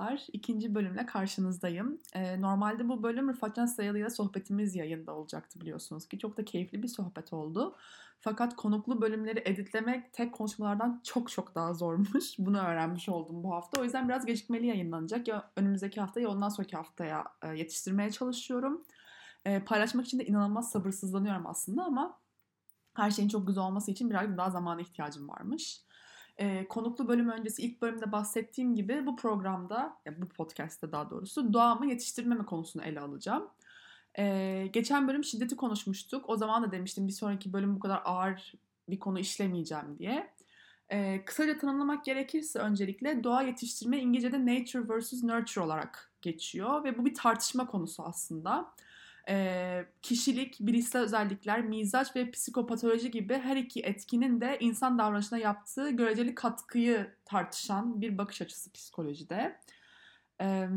Merhabalar, ikinci bölümle karşınızdayım. Ee, normalde bu bölüm Rıfatcan Sayalı ile sohbetimiz yayında olacaktı biliyorsunuz ki. Çok da keyifli bir sohbet oldu. Fakat konuklu bölümleri editlemek tek konuşmalardan çok çok daha zormuş. Bunu öğrenmiş oldum bu hafta. O yüzden biraz gecikmeli yayınlanacak. Ya önümüzdeki hafta ya ondan sonraki haftaya e, yetiştirmeye çalışıyorum. E, paylaşmak için de inanılmaz sabırsızlanıyorum aslında ama her şeyin çok güzel olması için birazcık daha zamana ihtiyacım varmış e, konuklu bölüm öncesi ilk bölümde bahsettiğim gibi bu programda, ya bu podcast'te daha doğrusu doğamı yetiştirmeme konusunu ele alacağım. E, geçen bölüm şiddeti konuşmuştuk. O zaman da demiştim bir sonraki bölüm bu kadar ağır bir konu işlemeyeceğim diye. E, kısaca tanımlamak gerekirse öncelikle doğa yetiştirme İngilizce'de nature versus nurture olarak geçiyor ve bu bir tartışma konusu aslında e, kişilik, bilişsel özellikler, mizaç ve psikopatoloji gibi her iki etkinin de insan davranışına yaptığı göreceli katkıyı tartışan bir bakış açısı psikolojide. E,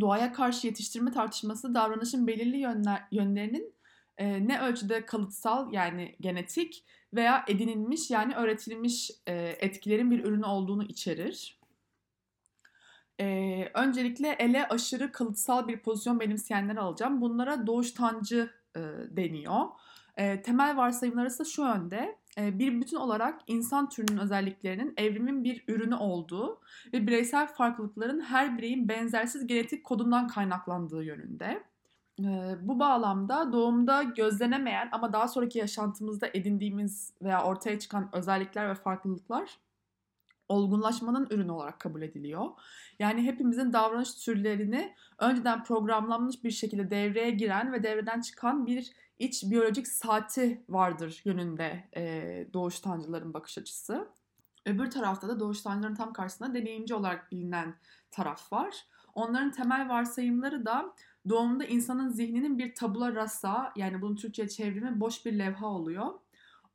doğaya karşı yetiştirme tartışması davranışın belirli yönler, yönlerinin e, ne ölçüde kalıtsal yani genetik veya edinilmiş yani öğretilmiş e, etkilerin bir ürünü olduğunu içerir. Ee, öncelikle ele aşırı kalıtsal bir pozisyon benimseyenleri alacağım. Bunlara doğuştancı e, deniyor. E, temel varsayımları ise şu yönde. E, bir bütün olarak insan türünün özelliklerinin evrimin bir ürünü olduğu ve bireysel farklılıkların her bireyin benzersiz genetik kodundan kaynaklandığı yönünde. E, bu bağlamda doğumda gözlenemeyen ama daha sonraki yaşantımızda edindiğimiz veya ortaya çıkan özellikler ve farklılıklar olgunlaşmanın ürünü olarak kabul ediliyor. Yani hepimizin davranış türlerini önceden programlanmış bir şekilde devreye giren ve devreden çıkan bir iç biyolojik saati vardır yönünde e, doğuştancıların bakış açısı. Öbür tarafta da doğuştancıların tam karşısında deneyimci olarak bilinen taraf var. Onların temel varsayımları da doğumda insanın zihninin bir tabula rasa yani bunun Türkçe çevrimi boş bir levha oluyor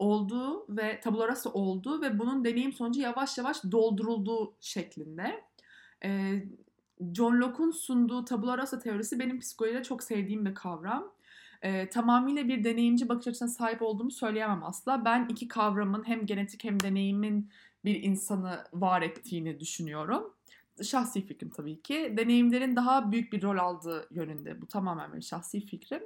olduğu ve tabula rasa olduğu ve bunun deneyim sonucu yavaş yavaş doldurulduğu şeklinde. Ee, John Locke'un sunduğu tabula rasa teorisi benim psikolojide çok sevdiğim bir kavram. Ee, tamamıyla bir deneyimci bakış açısına sahip olduğumu söyleyemem asla. Ben iki kavramın hem genetik hem deneyimin bir insanı var ettiğini düşünüyorum. Şahsi fikrim tabii ki. Deneyimlerin daha büyük bir rol aldığı yönünde. Bu tamamen benim şahsi fikrim.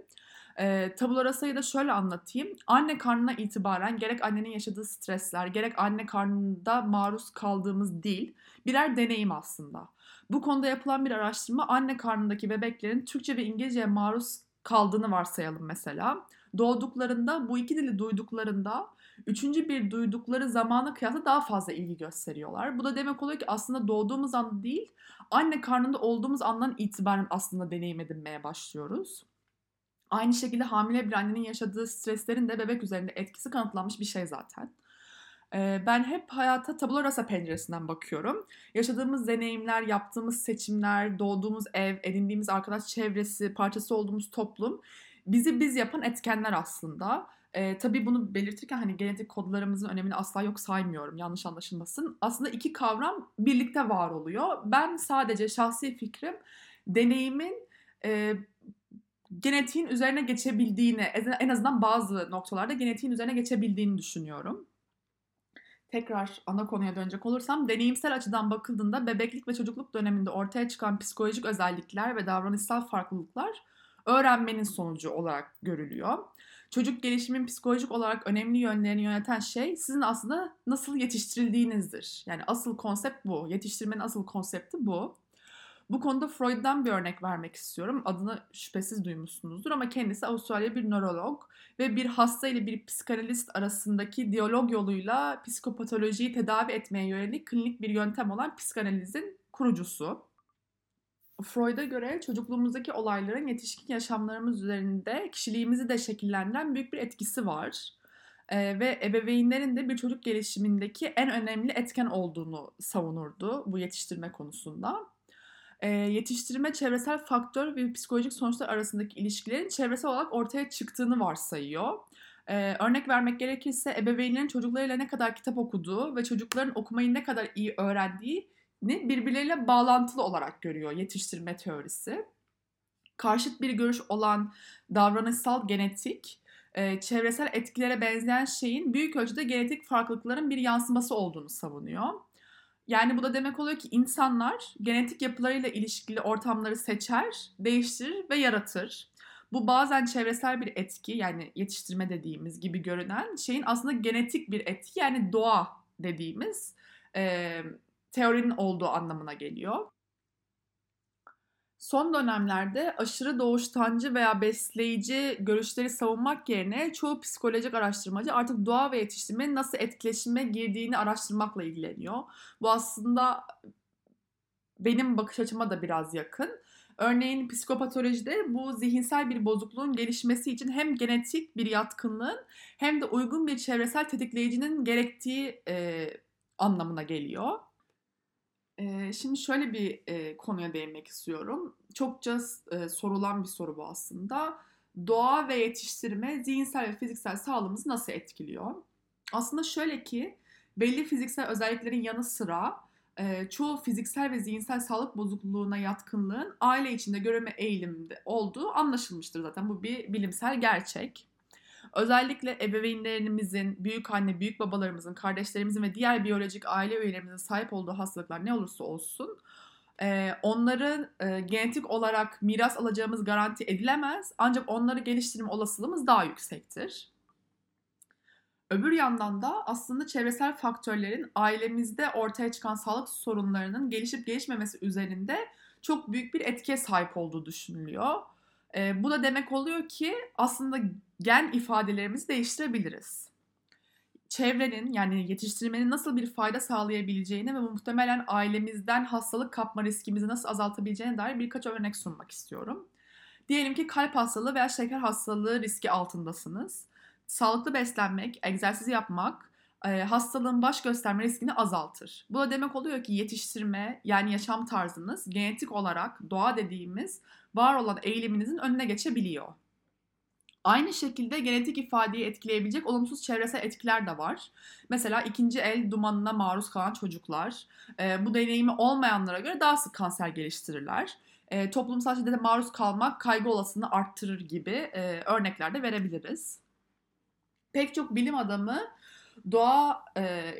E, tabula rasayı da şöyle anlatayım. Anne karnına itibaren gerek annenin yaşadığı stresler, gerek anne karnında maruz kaldığımız dil birer deneyim aslında. Bu konuda yapılan bir araştırma anne karnındaki bebeklerin Türkçe ve İngilizceye maruz kaldığını varsayalım mesela. Doğduklarında bu iki dili duyduklarında üçüncü bir duydukları zamana kıyasla daha fazla ilgi gösteriyorlar. Bu da demek oluyor ki aslında doğduğumuz an değil, anne karnında olduğumuz andan itibaren aslında deneyim edinmeye başlıyoruz. Aynı şekilde hamile bir annenin yaşadığı streslerin de bebek üzerinde etkisi kanıtlanmış bir şey zaten. Ben hep hayata tabula rasa penceresinden bakıyorum. Yaşadığımız deneyimler, yaptığımız seçimler, doğduğumuz ev, edindiğimiz arkadaş çevresi, parçası olduğumuz toplum bizi biz yapan etkenler aslında. Ee, tabii bunu belirtirken hani genetik kodlarımızın önemini asla yok saymıyorum yanlış anlaşılmasın. Aslında iki kavram birlikte var oluyor. Ben sadece şahsi fikrim deneyimin e, genetiğin üzerine geçebildiğini, en azından bazı noktalarda genetiğin üzerine geçebildiğini düşünüyorum. Tekrar ana konuya dönecek olursam, deneyimsel açıdan bakıldığında bebeklik ve çocukluk döneminde ortaya çıkan psikolojik özellikler ve davranışsal farklılıklar öğrenmenin sonucu olarak görülüyor. Çocuk gelişimin psikolojik olarak önemli yönlerini yöneten şey sizin aslında nasıl yetiştirildiğinizdir. Yani asıl konsept bu. Yetiştirmenin asıl konsepti bu. Bu konuda Freud'dan bir örnek vermek istiyorum. Adını şüphesiz duymuşsunuzdur ama kendisi Avustralya bir nörolog ve bir hasta ile bir psikanalist arasındaki diyalog yoluyla psikopatolojiyi tedavi etmeye yönelik klinik bir yöntem olan psikanalizin kurucusu. Freud'a göre çocukluğumuzdaki olayların yetişkin yaşamlarımız üzerinde kişiliğimizi de şekillendiren büyük bir etkisi var. Ee, ve ebeveynlerin de bir çocuk gelişimindeki en önemli etken olduğunu savunurdu bu yetiştirme konusunda e, yetiştirme çevresel faktör ve psikolojik sonuçlar arasındaki ilişkilerin çevresel olarak ortaya çıktığını varsayıyor. Ee, örnek vermek gerekirse ebeveynlerin çocuklarıyla ne kadar kitap okuduğu ve çocukların okumayı ne kadar iyi öğrendiğini birbirleriyle bağlantılı olarak görüyor yetiştirme teorisi. Karşıt bir görüş olan davranışsal genetik, e, çevresel etkilere benzeyen şeyin büyük ölçüde genetik farklılıkların bir yansıması olduğunu savunuyor. Yani bu da demek oluyor ki insanlar genetik yapılarıyla ilişkili ortamları seçer, değiştirir ve yaratır. Bu bazen çevresel bir etki yani yetiştirme dediğimiz gibi görünen şeyin aslında genetik bir etki yani doğa dediğimiz e, teorinin olduğu anlamına geliyor. Son dönemlerde aşırı doğuştancı veya besleyici görüşleri savunmak yerine çoğu psikolojik araştırmacı artık doğa ve yetiştirmenin nasıl etkileşime girdiğini araştırmakla ilgileniyor. Bu aslında benim bakış açıma da biraz yakın. Örneğin psikopatolojide bu zihinsel bir bozukluğun gelişmesi için hem genetik bir yatkınlığın hem de uygun bir çevresel tetikleyicinin gerektiği e, anlamına geliyor. Şimdi şöyle bir e, konuya değinmek istiyorum. Çokça e, sorulan bir soru bu aslında. Doğa ve yetiştirme zihinsel ve fiziksel sağlığımızı nasıl etkiliyor? Aslında şöyle ki belli fiziksel özelliklerin yanı sıra e, çoğu fiziksel ve zihinsel sağlık bozukluğuna yatkınlığın aile içinde göreme eğiliminde olduğu anlaşılmıştır zaten. Bu bir bilimsel gerçek. Özellikle ebeveynlerimizin, büyük anne, büyük babalarımızın, kardeşlerimizin ve diğer biyolojik aile üyelerimizin sahip olduğu hastalıklar ne olursa olsun e, onların e, genetik olarak miras alacağımız garanti edilemez. Ancak onları geliştirme olasılığımız daha yüksektir. Öbür yandan da aslında çevresel faktörlerin ailemizde ortaya çıkan sağlık sorunlarının gelişip gelişmemesi üzerinde çok büyük bir etkiye sahip olduğu düşünülüyor. E, bu da demek oluyor ki aslında gen ifadelerimizi değiştirebiliriz. Çevrenin yani yetiştirmenin nasıl bir fayda sağlayabileceğini ve muhtemelen ailemizden hastalık kapma riskimizi nasıl azaltabileceğine dair birkaç örnek sunmak istiyorum. Diyelim ki kalp hastalığı veya şeker hastalığı riski altındasınız. Sağlıklı beslenmek, egzersiz yapmak hastalığın baş gösterme riskini azaltır. Bu da demek oluyor ki yetiştirme yani yaşam tarzınız genetik olarak doğa dediğimiz var olan eğiliminizin önüne geçebiliyor. Aynı şekilde genetik ifadeyi etkileyebilecek olumsuz çevresel etkiler de var. Mesela ikinci el dumanına maruz kalan çocuklar e, bu deneyimi olmayanlara göre daha sık kanser geliştirirler. E, toplumsal şiddete maruz kalmak kaygı olasılığını arttırır gibi e, örnekler de verebiliriz. Pek çok bilim adamı doğa e,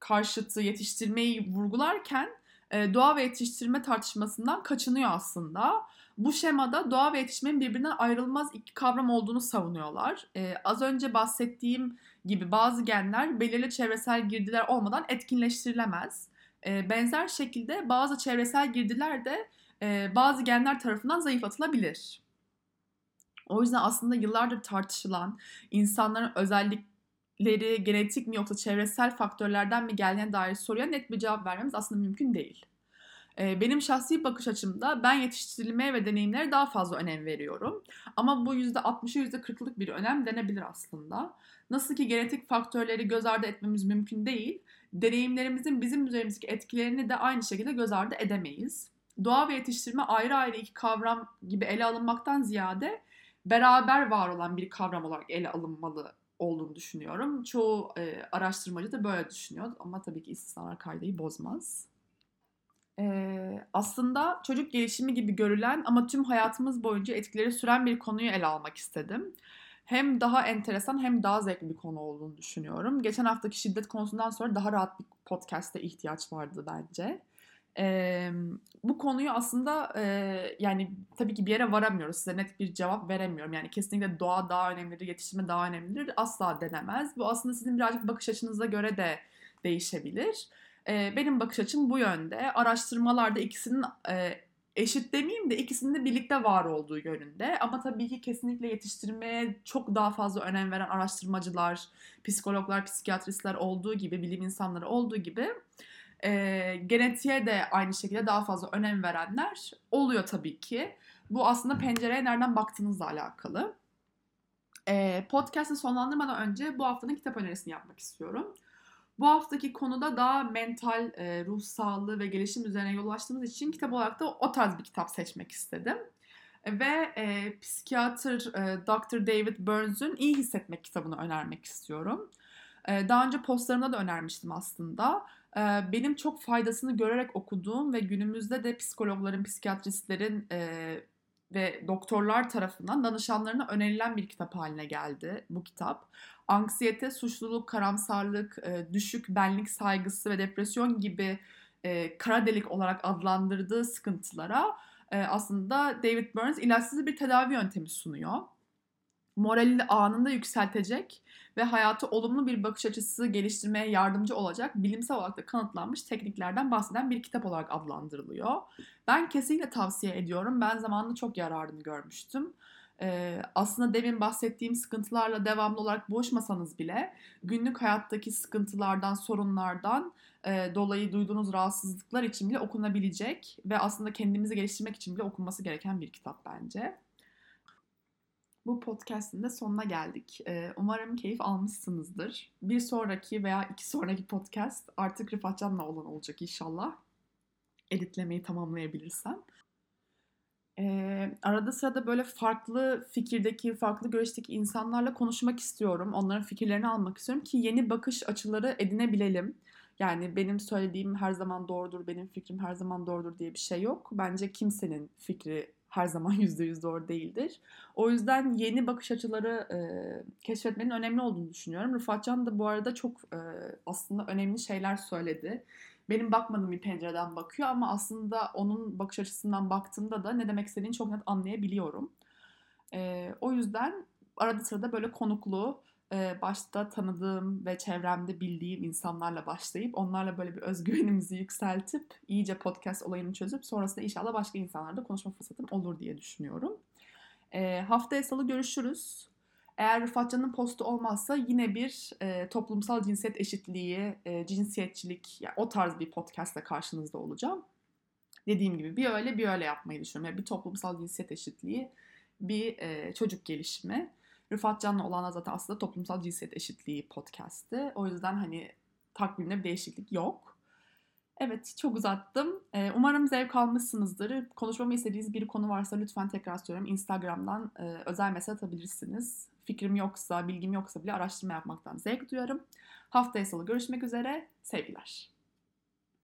karşıtı yetiştirmeyi vurgularken e, doğa ve yetiştirme tartışmasından kaçınıyor aslında. Bu şemada doğa ve yetişmenin birbirinden ayrılmaz iki kavram olduğunu savunuyorlar. Ee, az önce bahsettiğim gibi bazı genler belirli çevresel girdiler olmadan etkinleştirilemez. Ee, benzer şekilde bazı çevresel girdiler de e, bazı genler tarafından zayıflatılabilir. O yüzden aslında yıllardır tartışılan insanların özellikleri genetik mi yoksa çevresel faktörlerden mi geldiğine dair soruya net bir cevap vermemiz aslında mümkün değil. Benim şahsi bakış açımda ben yetiştirilmeye ve deneyimlere daha fazla önem veriyorum. Ama bu %60'ı %40'lık bir önem denebilir aslında. Nasıl ki genetik faktörleri göz ardı etmemiz mümkün değil, deneyimlerimizin bizim üzerimizdeki etkilerini de aynı şekilde göz ardı edemeyiz. Doğa ve yetiştirme ayrı ayrı iki kavram gibi ele alınmaktan ziyade beraber var olan bir kavram olarak ele alınmalı olduğunu düşünüyorum. Çoğu e, araştırmacı da böyle düşünüyor ama tabii ki istisnalar kaydeyi bozmaz. Ee, aslında çocuk gelişimi gibi görülen ama tüm hayatımız boyunca etkileri süren bir konuyu ele almak istedim. Hem daha enteresan hem daha zevkli bir konu olduğunu düşünüyorum. Geçen haftaki şiddet konusundan sonra daha rahat bir podcast'e ihtiyaç vardı bence. Ee, bu konuyu aslında e, yani tabii ki bir yere varamıyoruz. Size net bir cevap veremiyorum. Yani kesinlikle doğa daha önemlidir, yetiştirme daha önemlidir. Asla denemez. Bu aslında sizin birazcık bakış açınıza göre de değişebilir. E, benim bakış açım bu yönde. Araştırmalarda ikisinin e, eşit demeyeyim de ikisinin de birlikte var olduğu yönünde. Ama tabii ki kesinlikle yetiştirmeye çok daha fazla önem veren araştırmacılar, psikologlar, psikiyatristler olduğu gibi, bilim insanları olduğu gibi e, genetiğe de aynı şekilde daha fazla önem verenler oluyor tabii ki. Bu aslında pencereye nereden baktığınızla alakalı. E, podcast'ı sonlandırmadan önce bu haftanın kitap önerisini yapmak istiyorum. Bu haftaki konuda daha mental, e, ruh sağlığı ve gelişim üzerine yol açtığımız için kitap olarak da o tarz bir kitap seçmek istedim. Ve e, psikiyatr e, Dr. David Burns'ün İyi Hissetmek kitabını önermek istiyorum. E, daha önce postlarımda da önermiştim aslında. E, benim çok faydasını görerek okuduğum ve günümüzde de psikologların, psikiyatristlerin e, ve doktorlar tarafından danışanlarına önerilen bir kitap haline geldi bu kitap. Anksiyete, suçluluk, karamsarlık, e, düşük benlik saygısı ve depresyon gibi e, kara delik olarak adlandırdığı sıkıntılara e, aslında David Burns ilaçsız bir tedavi yöntemi sunuyor. Moralini anında yükseltecek ve hayatı olumlu bir bakış açısı geliştirmeye yardımcı olacak bilimsel olarak da kanıtlanmış tekniklerden bahseden bir kitap olarak adlandırılıyor. Ben kesinlikle tavsiye ediyorum. Ben zamanında çok yararını görmüştüm. Ee, aslında demin bahsettiğim sıkıntılarla devamlı olarak boğuşmasanız bile günlük hayattaki sıkıntılardan, sorunlardan e, dolayı duyduğunuz rahatsızlıklar için bile okunabilecek ve aslında kendimizi geliştirmek için bile okunması gereken bir kitap bence. Bu podcast'in de sonuna geldik. Ee, umarım keyif almışsınızdır. Bir sonraki veya iki sonraki podcast artık Rıfat Can'la olan olacak inşallah. Editlemeyi tamamlayabilirsem. Ee, arada sırada böyle farklı fikirdeki, farklı görüşteki insanlarla konuşmak istiyorum. Onların fikirlerini almak istiyorum ki yeni bakış açıları edinebilelim. Yani benim söylediğim her zaman doğrudur, benim fikrim her zaman doğrudur diye bir şey yok. Bence kimsenin fikri her zaman yüzde yüz doğru değildir. O yüzden yeni bakış açıları e, keşfetmenin önemli olduğunu düşünüyorum. Rıfat Can da bu arada çok e, aslında önemli şeyler söyledi. Benim bakmadığım bir pencereden bakıyor ama aslında onun bakış açısından baktığımda da ne demek istediğini çok net anlayabiliyorum. E, o yüzden arada sırada böyle konuklu, başta tanıdığım ve çevremde bildiğim insanlarla başlayıp onlarla böyle bir özgüvenimizi yükseltip iyice podcast olayını çözüp sonrasında inşallah başka insanlarla konuşma fırsatım olur diye düşünüyorum. E, haftaya salı görüşürüz. Eğer Rıfatcan'ın postu olmazsa yine bir e, toplumsal cinsiyet eşitliği, e, cinsiyetçilik, yani o tarz bir podcastle karşınızda olacağım. Dediğim gibi bir öyle bir öyle yapmayı düşünüyorum. Yani bir toplumsal cinsiyet eşitliği, bir e, çocuk gelişimi. Rıfat Can'la olan zaten aslında toplumsal cinsiyet eşitliği podcast'ı. O yüzden hani takvimde bir değişiklik yok. Evet çok uzattım. Ee, umarım zevk almışsınızdır. Konuşmamı istediğiniz bir konu varsa lütfen tekrar söylüyorum. Instagram'dan e, özel mesaj atabilirsiniz. Fikrim yoksa, bilgim yoksa bile araştırma yapmaktan zevk duyarım. Haftaya salı görüşmek üzere. Sevgiler.